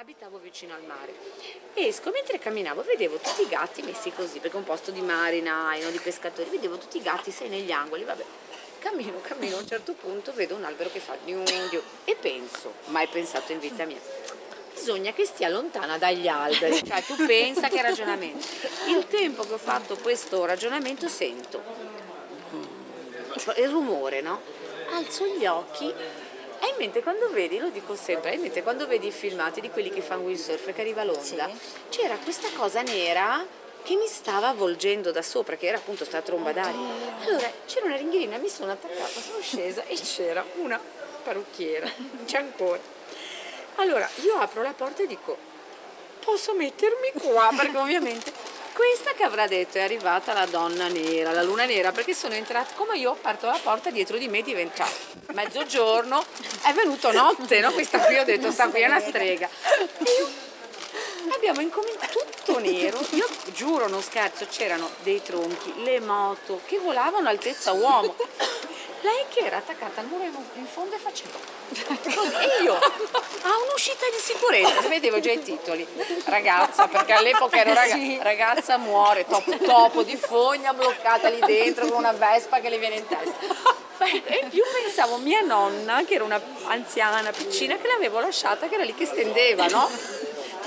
abitavo vicino al mare. Esco, mentre camminavo vedevo tutti i gatti messi così, perché è un posto di marina, no, di pescatori, vedevo tutti i gatti, sei negli angoli, vabbè. Cammino, cammino, a un certo punto vedo un albero che fa diu, diu, e penso, mai pensato in vita mia, bisogna che stia lontana dagli alberi, cioè tu pensa che ragionamento. Il tempo che ho fatto questo ragionamento sento il rumore, no? Alzo gli occhi hai in mente quando vedi, lo dico sempre, hai in mente quando vedi i filmati di quelli che fanno windsurf che arriva l'onda, sì. c'era questa cosa nera che mi stava avvolgendo da sopra, che era appunto sta tromba d'aria. Allora c'era una ringhierina, mi sono attaccata, sono scesa e c'era una parrucchiera, c'è ancora. Allora io apro la porta e dico, posso mettermi qua? Perché ovviamente questa che avrà detto è arrivata la donna nera, la luna nera, perché sono entrata, come io ho aperto la porta dietro di me diventa mezzogiorno, è venuto notte, no? Questa qui ho detto, sta qui è una strega. E io abbiamo incominciato tutto nero, io giuro, non scherzo, c'erano dei tronchi, le moto che volavano altezza uomo lei che era attaccata al muro in fondo e faceva così e io? A un'uscita di sicurezza. Vedevo già i titoli. Ragazza perché all'epoca ero ragazza, ragazza muore topo, topo di fogna bloccata lì dentro con una vespa che le viene in testa. E più pensavo mia nonna che era una anziana piccina che l'avevo lasciata che era lì che stendeva no?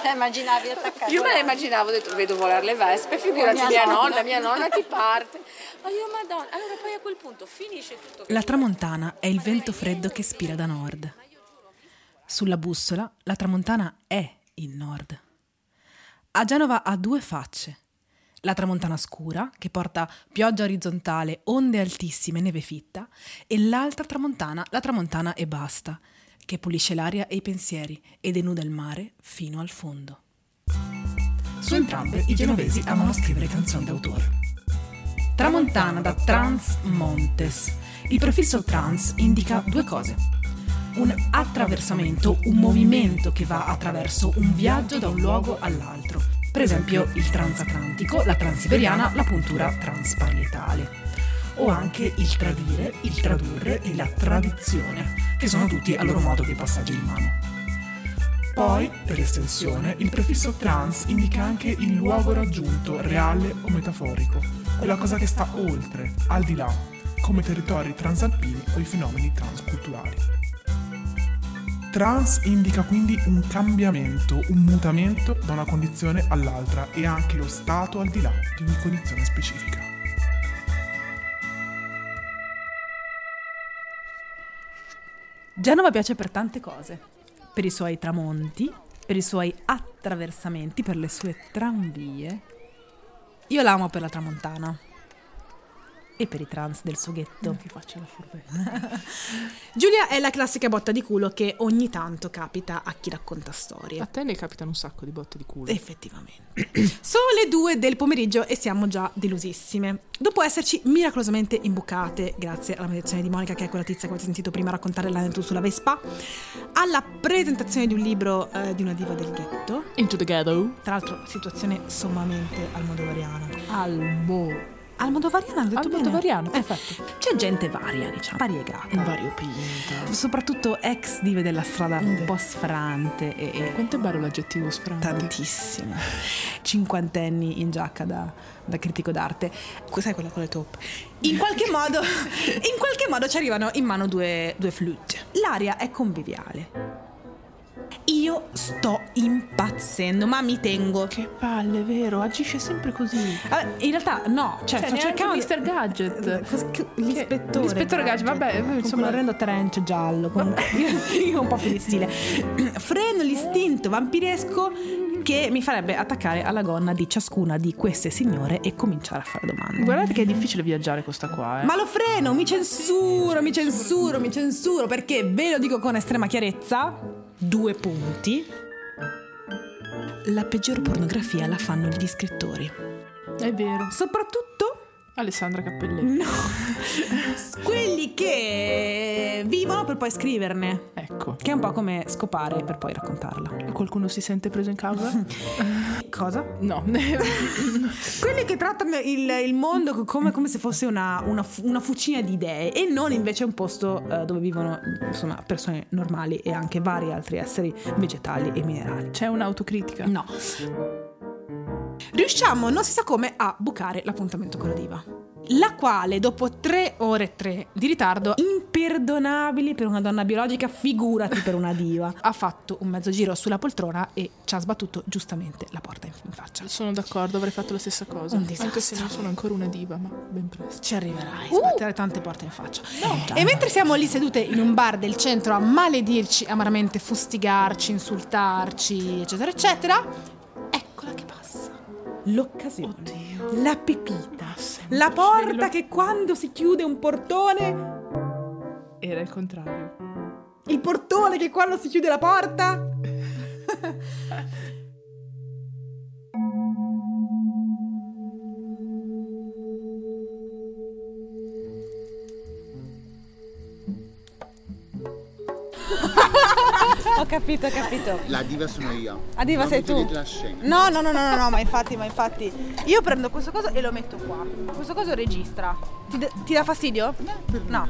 Te immaginavi attaccata? Io me la immaginavo, ho detto, vedo volare le vespe, figurati mia, mia nonna. nonna, mia nonna ti parte. Ma io madonna, allora poi a quel punto finisce tutto. La tramontana è il vento freddo che spira da nord. Sulla bussola la tramontana è il nord. A Genova ha due facce. La tramontana scura, che porta pioggia orizzontale, onde altissime, neve fitta, e l'altra tramontana, la tramontana e basta, che pulisce l'aria e i pensieri e denuda il mare fino al fondo. Su entrambe i genovesi amano scrivere canzoni d'autore. Tramontana da Trans Montes. Il prefisso trans indica due cose. Un attraversamento, un movimento che va attraverso un viaggio da un luogo all'altro. Per esempio il transatlantico, la transiberiana, la puntura transparietale o anche il tradire, il tradurre e la tradizione, che sono tutti a loro modo dei passaggi di mano. Poi, per estensione, il prefisso trans indica anche il luogo raggiunto, reale o metaforico, quella cosa che sta oltre, al di là, come territori transalpini o i fenomeni transculturali. Trans indica quindi un cambiamento, un mutamento da una condizione all'altra e anche lo stato al di là di ogni condizione specifica. Genova piace per tante cose, per i suoi tramonti, per i suoi attraversamenti, per le sue tranvie. Io l'amo per la tramontana e per i trans del suo ghetto. Non ti faccio la furbetta. Giulia è la classica botta di culo che ogni tanto capita a chi racconta storie. A te ne capitano un sacco di botte di culo. Effettivamente. Sono le due del pomeriggio e siamo già delusissime. Dopo esserci miracolosamente imbucate, grazie alla mediazione di Monica, che è quella tizia che avete sentito prima raccontare l'aneddoto sulla Vespa, alla presentazione di un libro eh, di una diva del ghetto. Into the ghetto. Tra l'altro, situazione sommamente almodovariana. Albo Almodovariana, hanno detto Almodovariana, bene. perfetto. C'è gente varia, diciamo, variegata. Variopinta. Soprattutto ex dive della strada un po' sfrante. E, e Quanto è bello l'aggettivo sfrante? Tantissimo. Cinquantenni in giacca da, da critico d'arte. Sai quella con le top? In qualche modo, in qualche modo ci arrivano in mano due, due flute. L'aria è conviviale io sto impazzendo, ma mi tengo. Che palle, vero? Agisce sempre così. Vabbè, in realtà no, cioè, cioè faccio cercavo Mr. Gadget. Eh, l'ispettore. L'ispettore Gadget, vabbè, insomma, lo rendo trench giallo. Comunque, io, io ho un po' più di stile. Freno l'istinto vampiresco che mi farebbe attaccare alla gonna di ciascuna di queste signore e cominciare a fare domande. Guardate che è difficile viaggiare questa qua, eh. Ma lo freno, mi censuro, mi censuro, mi censuro, perché ve lo dico con estrema chiarezza due punti. La peggior pornografia la fanno gli scrittori. È vero. Soprattutto Alessandra Cappelletti. No. Quelli che vivono per poi scriverne. Ecco. Che è un po' come scopare per poi raccontarla. Qualcuno si sente preso in causa? Cosa? No. Quelli che trattano il, il mondo come, come se fosse una, una una fucina di idee e non invece un posto eh, dove vivono insomma, persone normali e anche vari altri esseri vegetali e minerali. C'è un'autocritica? No. Riusciamo, non si sa come, a bucare l'appuntamento con la diva. La quale, dopo tre ore e tre di ritardo, imperdonabili per una donna biologica, figurati per una diva, ha fatto un mezzo giro sulla poltrona e ci ha sbattuto giustamente la porta in, in faccia. Sono d'accordo, avrei fatto la stessa cosa. Un Anche se disastro. non sono ancora una diva, ma ben presto. Ci arriverai, sbattere tante porte in faccia. E mentre siamo lì sedute in un bar del centro a maledirci, amaramente fustigarci, insultarci, eccetera, eccetera, L'occasione. La pepita. La porta cielo. che quando si chiude un portone, Era il contrario. il portone che quando si chiude la porta... Ho capito, ho capito. La diva sono io. A diva non sei mi tu. la. No, no, no, no, no, no, ma infatti, ma infatti. Io prendo questo coso e lo metto qua. Questo coso registra. Ti, d- ti dà fastidio? No.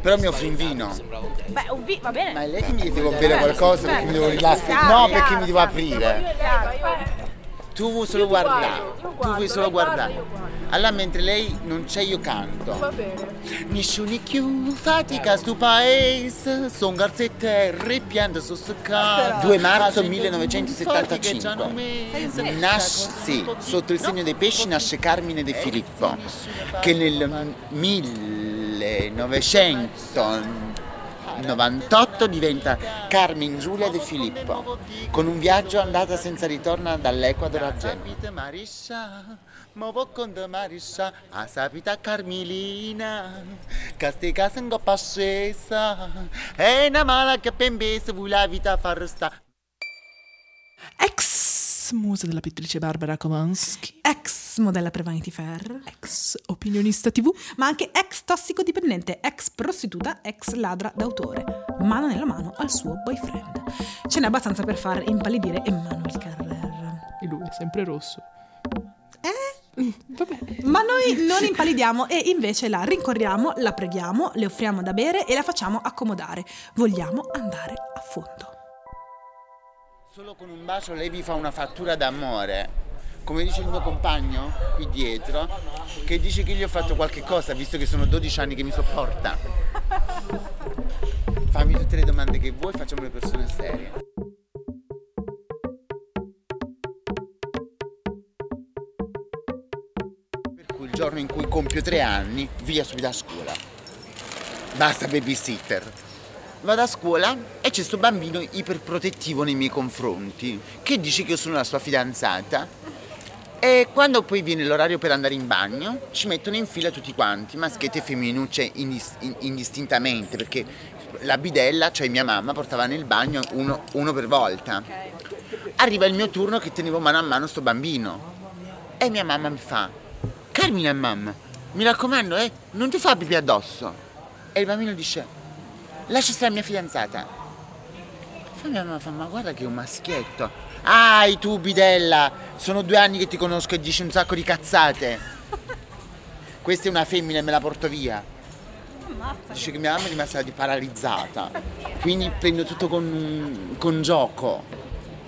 Però mi offri in vino. Beh, un vi- va bene. Ma è lei che mi devo bere qualcosa perché mi devo rilassare? No, perché mi devo aprire. Tu vuoi solo guardare. Tu vuoi solo guardare. Allora mentre lei non c'è io canto. Va bene. Nessuno più fatica sto paese, son garzette ripiante su caso. 2 marzo 1975. Nasce, sì, sotto il segno dei pesci nasce Carmine De Filippo, che nel 1998 diventa Carmen Giulia De Filippo, con un viaggio andata senza ritorno dall'Ecuador a Genova. Marisha, mo vo con te Marisha, a sapita Carmelina, in coppa scesa, è una mala che pembese la vita far sta. Ex musa della pittrice Barbara Kowalski. Ex modella per Vanity Fair. Ex opinionista TV. Ma anche ex tossicodipendente, ex prostituta, ex ladra d'autore. Mano nella mano al suo boyfriend. Ce n'è abbastanza per far impallidire Emmanuel Carrer. E lui è sempre rosso. Eh? Vabbè. Ma noi non impallidiamo e invece la rincorriamo, la preghiamo, le offriamo da bere e la facciamo accomodare. Vogliamo andare a fondo. Solo con un bacio lei vi fa una fattura d'amore. Come dice il mio compagno qui dietro, che dice che gli ho fatto qualche cosa, visto che sono 12 anni che mi sopporta. Fammi tutte le domande che vuoi, facciamo le persone serie. Per cui il giorno in cui compio tre anni, via subito a scuola. Basta babysitter. Vado a scuola e c'è sto bambino iperprotettivo nei miei confronti, che dice che io sono la sua fidanzata. E quando poi viene l'orario per andare in bagno, ci mettono in fila tutti quanti, maschietti e femminucce indis- in- indistintamente, perché la bidella, cioè mia mamma, portava nel bagno uno, uno per volta. Arriva il mio turno che tenevo mano a mano sto bambino. E mia mamma mi fa, Carmina mamma, mi raccomando, eh, non ti fa pipì addosso. E il bambino dice, lascia stare la mia fidanzata. Fa mia mamma fa, ma guarda che è un maschietto. Ah, tu bidella, sono due anni che ti conosco e dici un sacco di cazzate. Questa è una femmina e me la porto via. Dice che mia mamma è rimasta paralizzata. Quindi prendo tutto con, con gioco.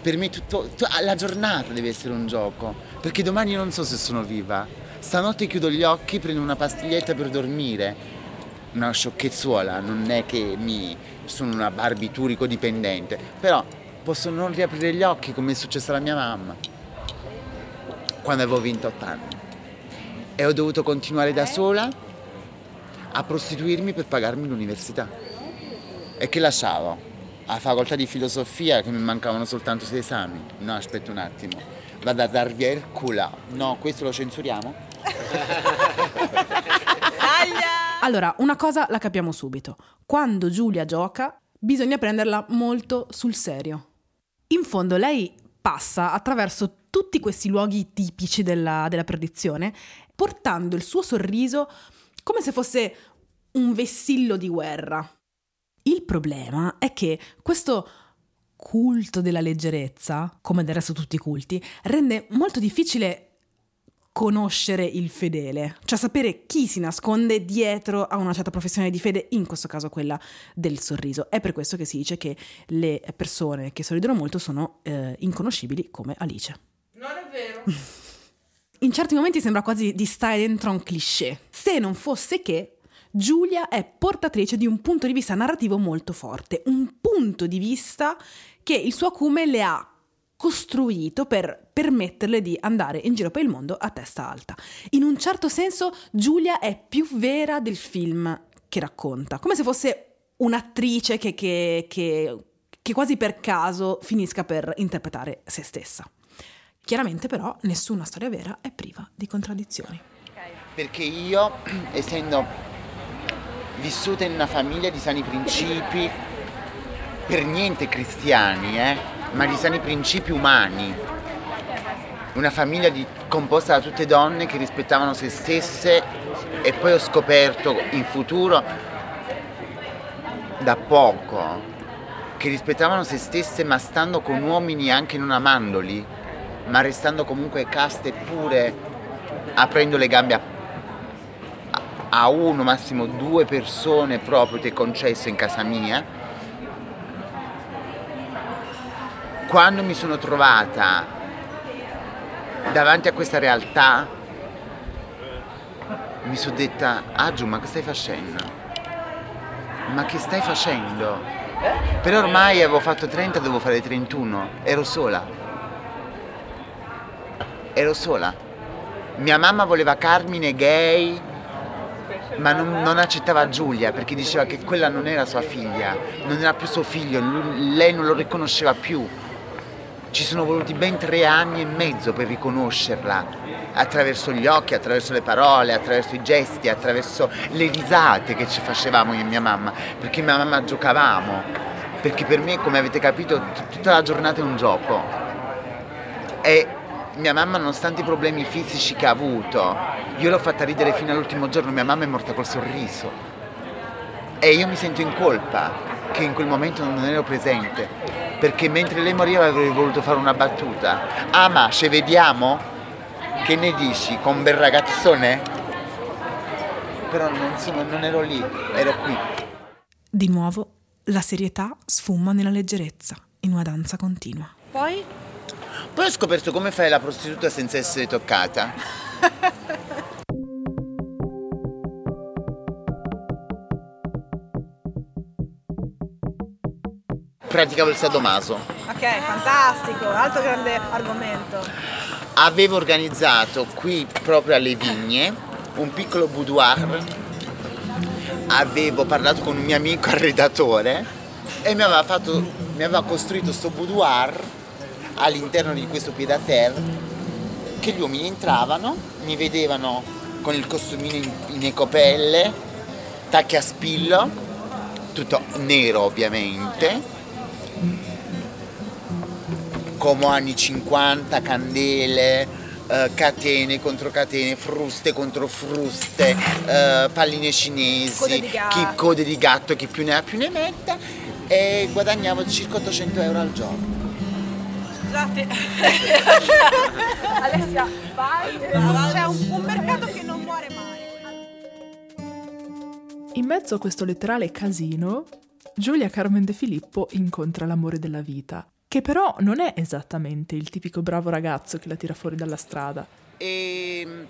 Per me tutto, tu- la giornata deve essere un gioco. Perché domani non so se sono viva. Stanotte chiudo gli occhi, prendo una pastiglietta per dormire. Una sciocchezzuola, non è che mi sono una barbiturico dipendente. Però posso non riaprire gli occhi come è successo alla mia mamma. Quando avevo 28 anni. E ho dovuto continuare da sola a prostituirmi per pagarmi l'università. E che lasciavo? A facoltà di filosofia che mi mancavano soltanto sei esami. No, aspetta un attimo. Vado a darvi il culo. No, questo lo censuriamo? Allora, una cosa la capiamo subito. Quando Giulia gioca, bisogna prenderla molto sul serio. In fondo, lei passa attraverso tutti questi luoghi tipici della, della perdizione, portando il suo sorriso come se fosse un vessillo di guerra. Il problema è che questo culto della leggerezza, come del resto tutti i culti, rende molto difficile conoscere il fedele, cioè sapere chi si nasconde dietro a una certa professione di fede, in questo caso quella del sorriso. È per questo che si dice che le persone che sorridono molto sono eh, inconoscibili come Alice. Non è vero. In certi momenti sembra quasi di stare dentro a un cliché, se non fosse che Giulia è portatrice di un punto di vista narrativo molto forte, un punto di vista che il suo acume le ha costruito per permetterle di andare in giro per il mondo a testa alta. In un certo senso Giulia è più vera del film che racconta, come se fosse un'attrice che, che, che, che quasi per caso finisca per interpretare se stessa. Chiaramente però nessuna storia vera è priva di contraddizioni. Perché io, essendo vissuta in una famiglia di sani principi, per niente cristiani, eh, ma di sani principi umani. Una famiglia di, composta da tutte donne che rispettavano se stesse e poi ho scoperto in futuro, da poco, che rispettavano se stesse ma stando con uomini anche non amandoli, ma restando comunque caste pure aprendo le gambe a, a uno, massimo due persone proprio ti concesso in casa mia quando mi sono trovata davanti a questa realtà mi sono detta, Aggiu, ma che stai facendo? Ma che stai facendo? Però ormai avevo fatto 30, dovevo fare 31, ero sola. Ero sola. Mia mamma voleva Carmine gay, ma non, non, accettava Giulia perché diceva che quella non era sua figlia, non era più suo figlio, lei non lo riconosceva più. Ci sono voluti ben tre anni e mezzo per riconoscerla, attraverso gli occhi, attraverso le parole, attraverso i gesti, attraverso le risate che ci facevamo io e mia mamma, perché mia mamma giocavamo, perché per me, come avete capito, tutta la giornata è un gioco. E mia mamma, nonostante i problemi fisici che ha avuto, io l'ho fatta ridere fino all'ultimo giorno, mia mamma è morta col sorriso. E io mi sento in colpa che in quel momento non ero presente perché mentre lei moriva avrei voluto fare una battuta. Ah ma ci vediamo? Che ne dici? Con un bel ragazzone? Però non, sono, non ero lì, ero qui. Di nuovo, la serietà sfuma nella leggerezza, in una danza continua. Poi? Poi ho scoperto come fai la prostituta senza essere toccata. praticavo il sadomaso. Ok, fantastico, altro grande argomento. Avevo organizzato qui proprio alle vigne un piccolo boudoir. Avevo parlato con un mio amico arredatore e mi aveva, fatto, mi aveva costruito questo boudoir all'interno di questo pied à terre che gli uomini entravano, mi vedevano con il costumino in, in ecopelle, tacchi a spillo, tutto nero ovviamente come anni 50, candele, eh, catene contro catene, fruste contro fruste, eh, palline cinesi, code di, chi code di gatto, chi più ne ha più ne metta e guadagnavo circa 800 euro al giorno. Scusate, Alessia, vai, c'è un, un mercato che non muore mai. In mezzo a questo letterale casino, Giulia Carmen De Filippo incontra l'amore della vita, che però non è esattamente il tipico bravo ragazzo che la tira fuori dalla strada. E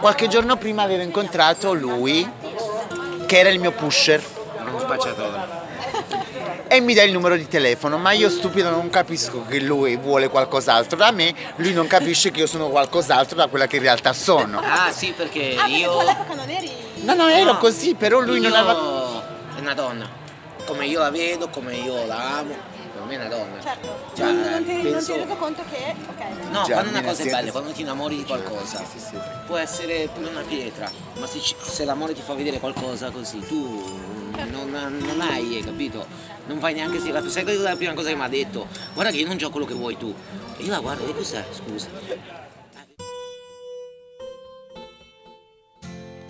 qualche giorno prima avevo incontrato lui, che era il mio pusher. Un spacciatore. E mi dà il numero di telefono, ma io stupido non capisco che lui vuole qualcos'altro da me, lui non capisce che io sono qualcos'altro da quella che in realtà sono. Ah sì, perché Ah, io... tu all'epoca non eri... No, no, ero No, così, però lui non io- aveva... È una donna. Come io la vedo, come io la amo, me è una donna. Certo, Cioè, non, non ti, non ti penso- reso conto che... Ok. No, Già, quando una cosa è bella, quando ti innamori di qualcosa, Sì, sì, sì. può essere pure una pietra, ma se, se l'amore ti fa vedere qualcosa così, tu non, non hai, hai capito? Non fai neanche se Sai qual è la prima cosa che mi ha detto? Guarda che io non gioco quello che vuoi tu. E io la guardo, e cos'è? Scusa.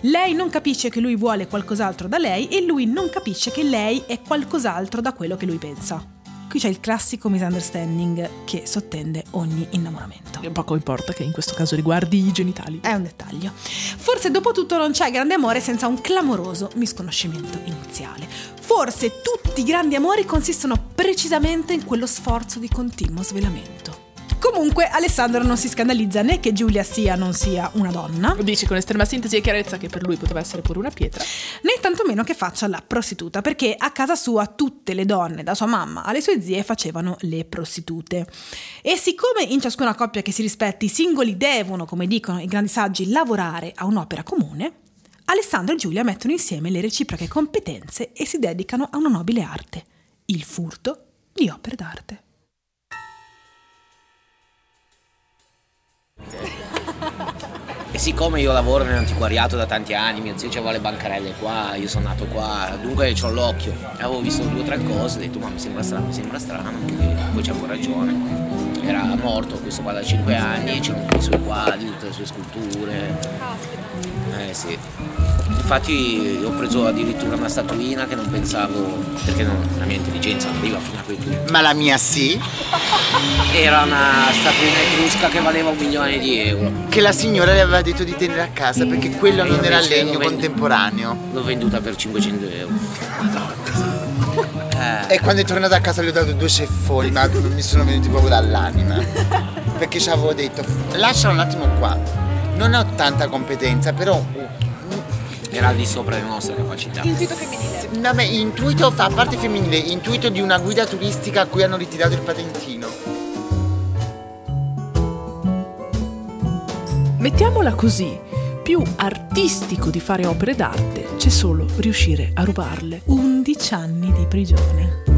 Lei non capisce che lui vuole qualcos'altro da lei e lui non capisce che lei è qualcos'altro da quello che lui pensa. Qui c'è il classico misunderstanding che sottende ogni innamoramento. E poco importa che in questo caso riguardi i genitali. È un dettaglio. Forse dopo tutto non c'è grande amore senza un clamoroso misconoscimento iniziale. Forse tutti i grandi amori consistono precisamente in quello sforzo di continuo svelamento. Comunque Alessandro non si scandalizza né che Giulia sia o non sia una donna, Dici con estrema sintesi e chiarezza che per lui poteva essere pure una pietra. né tantomeno che faccia la prostituta, perché a casa sua tutte le donne, da sua mamma alle sue zie, facevano le prostitute. E siccome in ciascuna coppia che si rispetti i singoli devono, come dicono i grandi saggi, lavorare a un'opera comune, Alessandro e Giulia mettono insieme le reciproche competenze e si dedicano a una nobile arte, il furto di opere d'arte. E siccome io lavoro nell'antiquariato da tanti anni, mio zio aveva le bancarelle qua, io sono nato qua, dunque ho l'occhio. Avevo visto due o tre cose, ho detto ma mi sembra strano, mi sembra strano, e poi c'avevo ragione. Era morto questo qua da 5 anni, c'erano i suoi quadri, tutte le sue sculture. Eh sì. Infatti ho preso addirittura una statuina che non pensavo, perché non- la mia intelligenza non arriva fino a quel punto. Ma la mia sì, Era una statuina etrusca che valeva un milione di euro. che la signora le aveva detto di tenere a casa perché quello E non era legno lo vende- contemporaneo. L'ho venduta per 500 euro. Eh, E quando è tornato a casa le ho dato due ceffoni, ma mi sono venuti proprio dall'anima. Perché ci avevo detto, lascialo un attimo qua. Non ho tanta competenza, però era al di sopra delle nostre capacità. No, ma intuito fa parte femminile, intuito di una guida turistica a cui hanno ritirato il patentino. Mettiamola così, più artistico di fare opere d'arte c'è solo riuscire a rubarle. 11 anni di prigione.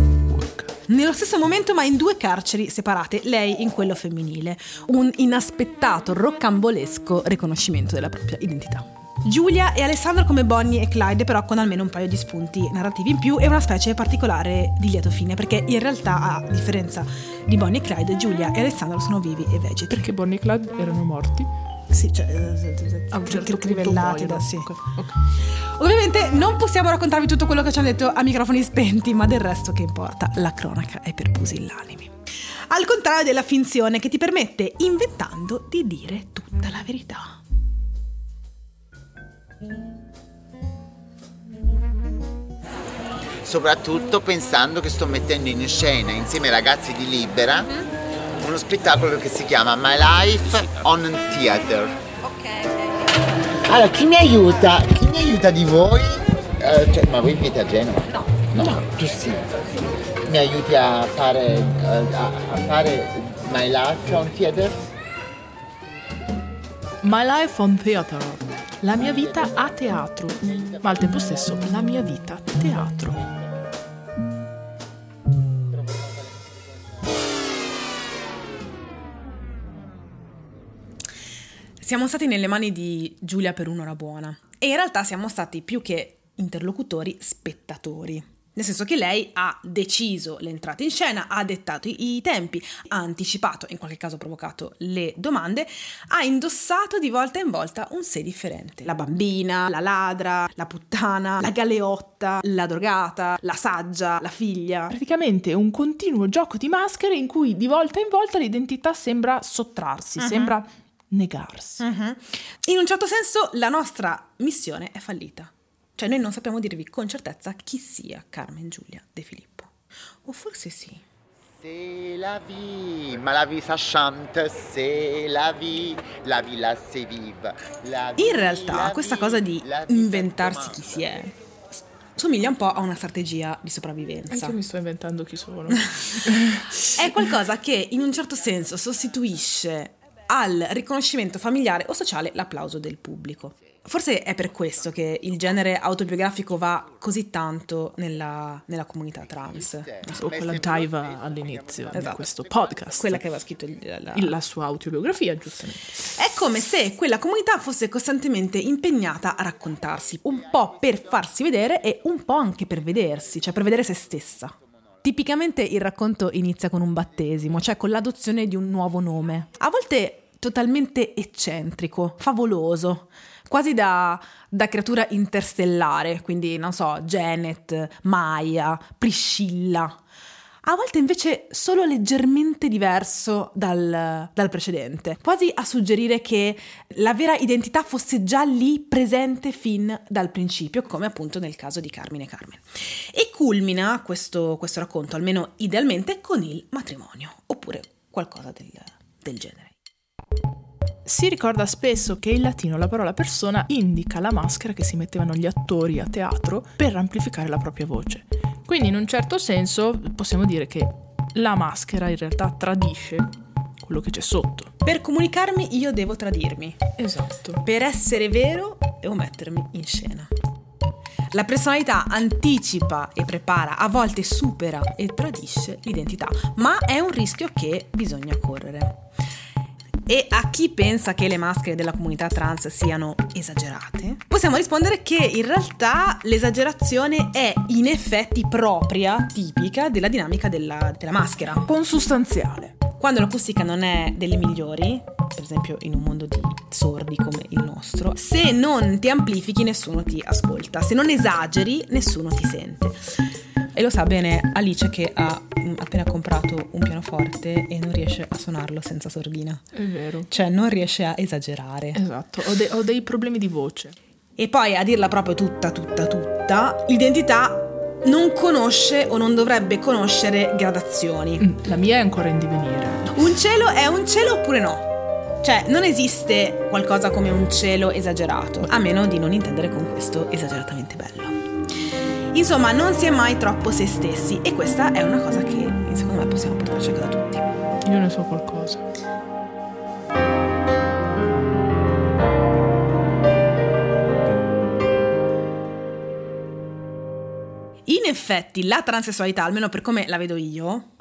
Nello stesso momento, ma in due carceri separate, lei in quello femminile. Un inaspettato, roccambolesco riconoscimento della propria identità. Giulia e Alessandro come Bonnie e Clyde, però con almeno un paio di spunti narrativi in più e una specie particolare di lieto fine, perché in realtà, a differenza di Bonnie e Clyde, Giulia e Alessandro sono vivi e vegeti. Perché Bonnie e Clyde erano morti? Sì, cioè, eh, A un certo punto crivellati da sì. Ok, ok. Ovviamente non possiamo raccontarvi tutto quello che ci hanno detto a microfoni spenti, ma del resto che importa, la cronaca è per pusillanimi. Al contrario della finzione che ti permette, inventando, di dire tutta la verità. Soprattutto pensando che sto mettendo in scena insieme ai ragazzi di Libera uno spettacolo che si chiama My Life on Theater. Allora, chi mi aiuta? Chi mi aiuta di voi? Eh, cioè, ma voi vivete a Genova? No. No, tu sì. Mi aiuti a fare, eh, a, a fare My Life on Theater? My life on theater. La mia vita a teatro, ma al tempo stesso la mia vita teatro. Siamo stati nelle mani di Giulia per un'ora buona e in realtà siamo stati più che interlocutori, spettatori. Nel senso che lei ha deciso l'entrata in scena, ha dettato i, tempi, ha anticipato, in qualche caso provocato le domande, ha indossato di volta in volta un sé differente. La bambina, la ladra, la puttana, la galeotta, la drogata, la saggia, la figlia. Praticamente un continuo gioco di maschere in cui di volta in volta l'identità sembra sottrarsi, sembra negarsi. Mhm. In un certo senso la nostra missione è fallita. Cioè noi non sappiamo dirvi con certezza chi sia Carmen Giulia De Filippo. O forse sì. C'est la vie, ma la vie ça chante, c'est la vie, la vie la c'est vive. La vie, In realtà la questa cosa di inventarsi chi si è somiglia un po' a una strategia di sopravvivenza. Anche io mi sto inventando chi sono. È qualcosa che in un certo senso sostituisce al riconoscimento familiare o sociale l'applauso del pubblico. Forse è per questo che il genere autobiografico va così tanto nella, nella comunità trans. o quella diva all'inizio di Esatto. questo podcast. Quella che aveva scritto la, la sua autobiografia, giustamente. È come se quella comunità fosse costantemente impegnata a raccontarsi, un po' per farsi vedere e un po' anche per vedersi, cioè per vedere se stessa. Tipicamente il racconto inizia con un battesimo, cioè con l'adozione di un nuovo nome. A volte totalmente eccentrico, favoloso, quasi da, da creatura interstellare, quindi non so, Janet, Maya, Priscilla a volte invece solo leggermente diverso dal, dal, precedente, quasi a suggerire che la vera identità fosse già lì presente fin dal principio, come appunto nel caso di Carmine Carmen. E culmina questo, questo racconto, almeno idealmente, con il matrimonio, oppure qualcosa del, del genere. Si ricorda spesso che in latino la parola persona indica la maschera che si mettevano gli attori a teatro per amplificare la propria voce. Quindi in un certo senso possiamo dire che la maschera in realtà tradisce quello che c'è sotto. Per comunicarmi io devo tradirmi. Esatto. Per essere vero devo mettermi in scena. La personalità anticipa e prepara, a volte supera e tradisce l'identità, ma è un rischio che bisogna correre. E a chi pensa che le maschere della comunità trans siano esagerate, possiamo rispondere che in realtà l'esagerazione è in effetti propria, tipica della dinamica della, della maschera. Consustanziale. Quando l'acustica non è delle migliori, per esempio in un mondo di sordi come il nostro, se non ti amplifichi nessuno ti ascolta, se non esageri nessuno ti sente. E lo sa bene Alice che ha mm, appena comprato un pianoforte e non riesce a suonarlo senza sordina. È vero. Cioè non riesce a esagerare. Esatto, ho, de- ho dei problemi di voce. E poi a dirla proprio tutta, tutta, tutta, l'identità non conosce o non dovrebbe conoscere gradazioni. Mm, la mia è ancora in divenire. Un cielo è un cielo oppure no? Cioè, non esiste qualcosa come un cielo esagerato, a meno di non intendere con questo esageratamente bello. Insomma, non si è mai troppo se stessi e questa è una cosa che secondo me possiamo portarci da tutti. Io ne so qualcosa. In effetti, la transessualità, almeno per come la vedo io,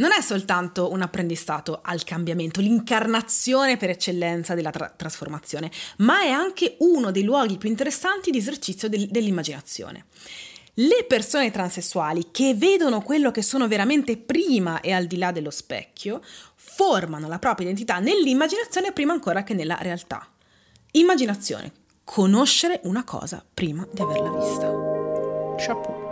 non è soltanto un apprendistato al cambiamento, l'incarnazione per eccellenza della tra- trasformazione, ma è anche uno dei luoghi più interessanti di esercizio del- dell'immaginazione. Le persone transessuali che vedono quello che sono veramente prima e al di là dello specchio, formano la propria identità nell'immaginazione prima ancora che nella realtà. Immaginazione, conoscere una cosa prima di averla vista. Chapeau.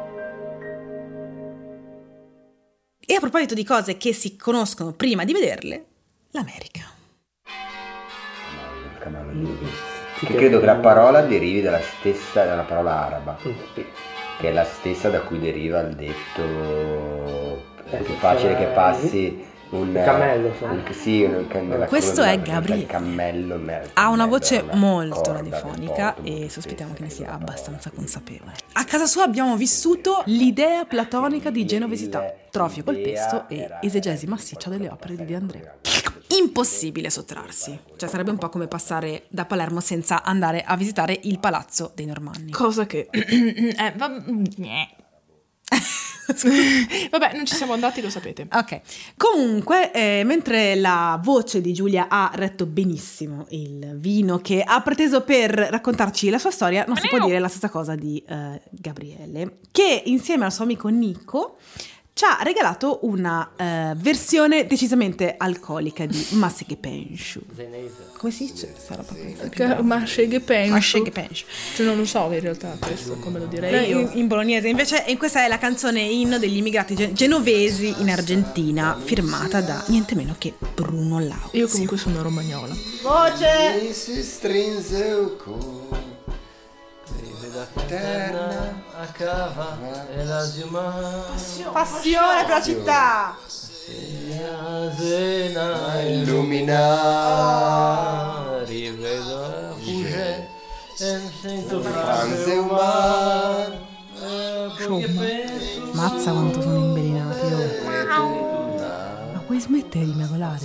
E a proposito di cose che si conoscono prima di vederle, l'America. Che credo che la parola derivi dalla stessa, dalla parola araba, che è la stessa da cui deriva il detto è più facile che passi un cammello, un, sì, un, un, Questo è Gabriele. il cammello, il Ha una voce molto radiofonica e sospettiamo che ne sia abbastanza consapevole. A casa sua abbiamo vissuto l'idea platonica di genovesità, trofio col pesto e esegesi massiccia delle opere di De André. Impossibile sottrarsi, cioè sarebbe un po' come passare da Palermo senza andare a visitare il palazzo dei Normanni. Cosa che... eh, va-. Vabbè, non ci siamo andati, lo sapete. Ok, comunque, eh, mentre la voce di Giulia ha retto benissimo il vino che ha preteso per raccontarci la sua storia, non si può dire la stessa cosa di eh, Gabriele, che insieme al suo amico Nico ci ha regalato una eh, versione decisamente alcolica di Masseghe Penshu. Come si dice? Sarà proprio Ma che penso? Masseghe Penshu. Cioè, non lo so in realtà questo, come lo direi io. In, in bolognese, invece, e questa è la canzone inno degli immigrati gen- genovesi in Argentina, firmata da niente meno che Bruno Lau. Io comunque sono romagnola. Mi si strinse il cuore terra a cava e la giumma Passione per la città! la sena illumina rivedo la fugge e sento Franze franze umane Mazza quanto sono invelenati. Ma puoi smettere di miagolare?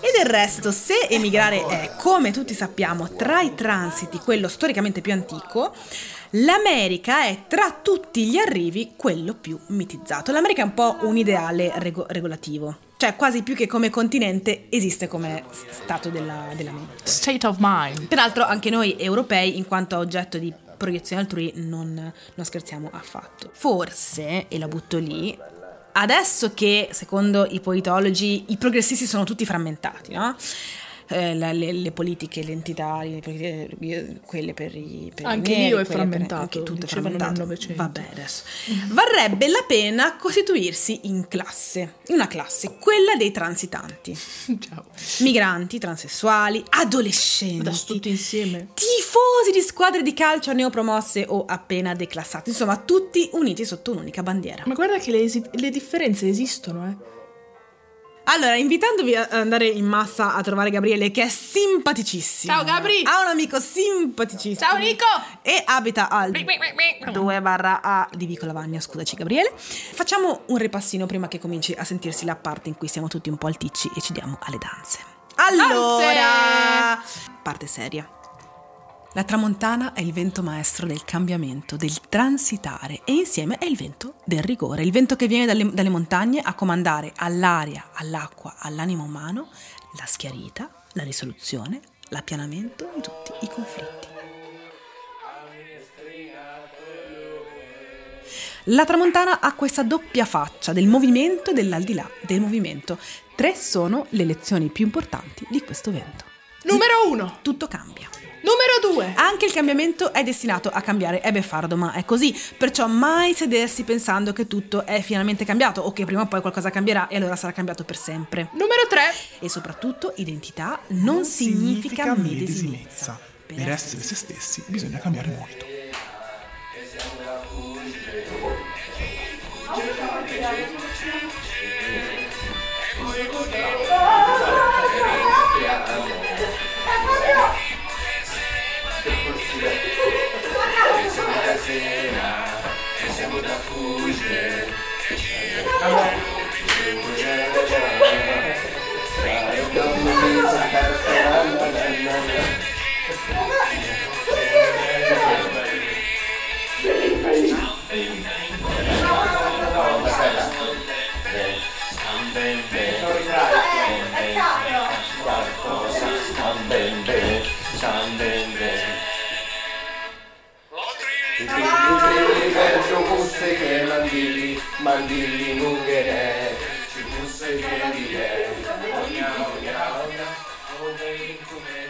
E del resto, se emigrare è, come tutti sappiamo, tra i transiti quello storicamente più antico, l'America è tra tutti gli arrivi quello più mitizzato. L'America è un po' un ideale rego- regolativo. Cioè, quasi più che come continente, esiste come stato della, della mente. State of mind. Peraltro anche noi europei, in quanto oggetto di proiezione altrui, non, non scherziamo affatto. Forse, e la butto lì, adesso che secondo i politologi i progressisti sono tutti frammentati, no? Eh, la- le, le politiche le politiche- quelle per i, per i Anche neri, l'io è per- frammentato, anche tutto è frammentato. Vabbè, adesso. Varrebbe la pena costituirsi in classe, una classe, quella dei transitanti. Ciao. Migranti, transessuali, adolescenti. Adesso tutti insieme. Tifosi di squadre di calcio neopromosse o appena declassati, insomma, tutti uniti sotto un'unica bandiera. Ma guarda che le, esi- le differenze esistono, eh. Allora, invitandovi ad andare in massa a trovare Gabriele, che è simpaticissimo. Ciao, Gabri! Ha un amico simpaticissimo. Ciao, Nico! E abita al 2 barra A di Vico Lavagna, scusaci Gabriele. Facciamo un ripassino prima che cominci a sentirsi la parte in cui siamo tutti un po' alticci e ci diamo alle danze. Allora, parte seria. La tramontana è il vento maestro del cambiamento, del transitare e insieme è il vento del rigore, il vento che viene dalle, dalle montagne a comandare all'aria, all'acqua, all'animo umano la schiarita, la risoluzione, l'appianamento di tutti i conflitti. La tramontana ha questa doppia faccia del movimento e dell'aldilà del movimento. Tre sono le lezioni più importanti di questo vento. Numero uno. Tutto cambia. Numero due. Anche il cambiamento è destinato a cambiare, è beffardo, ma è così. Perciò mai sedersi pensando che tutto è finalmente cambiato o che prima o poi qualcosa cambierà e allora sarà cambiato per sempre. Numero tre. E soprattutto identità non, significa, medesimezza. Per essere se stessi bisogna cambiare molto. será é sempre da fugir. É dia de mulher de Eu não me sacar será na Sunday, Sunday, Sunday. fosse che mandilli, mandilli munghere, ci fosse che dire, oia oia oia, oia in com'è.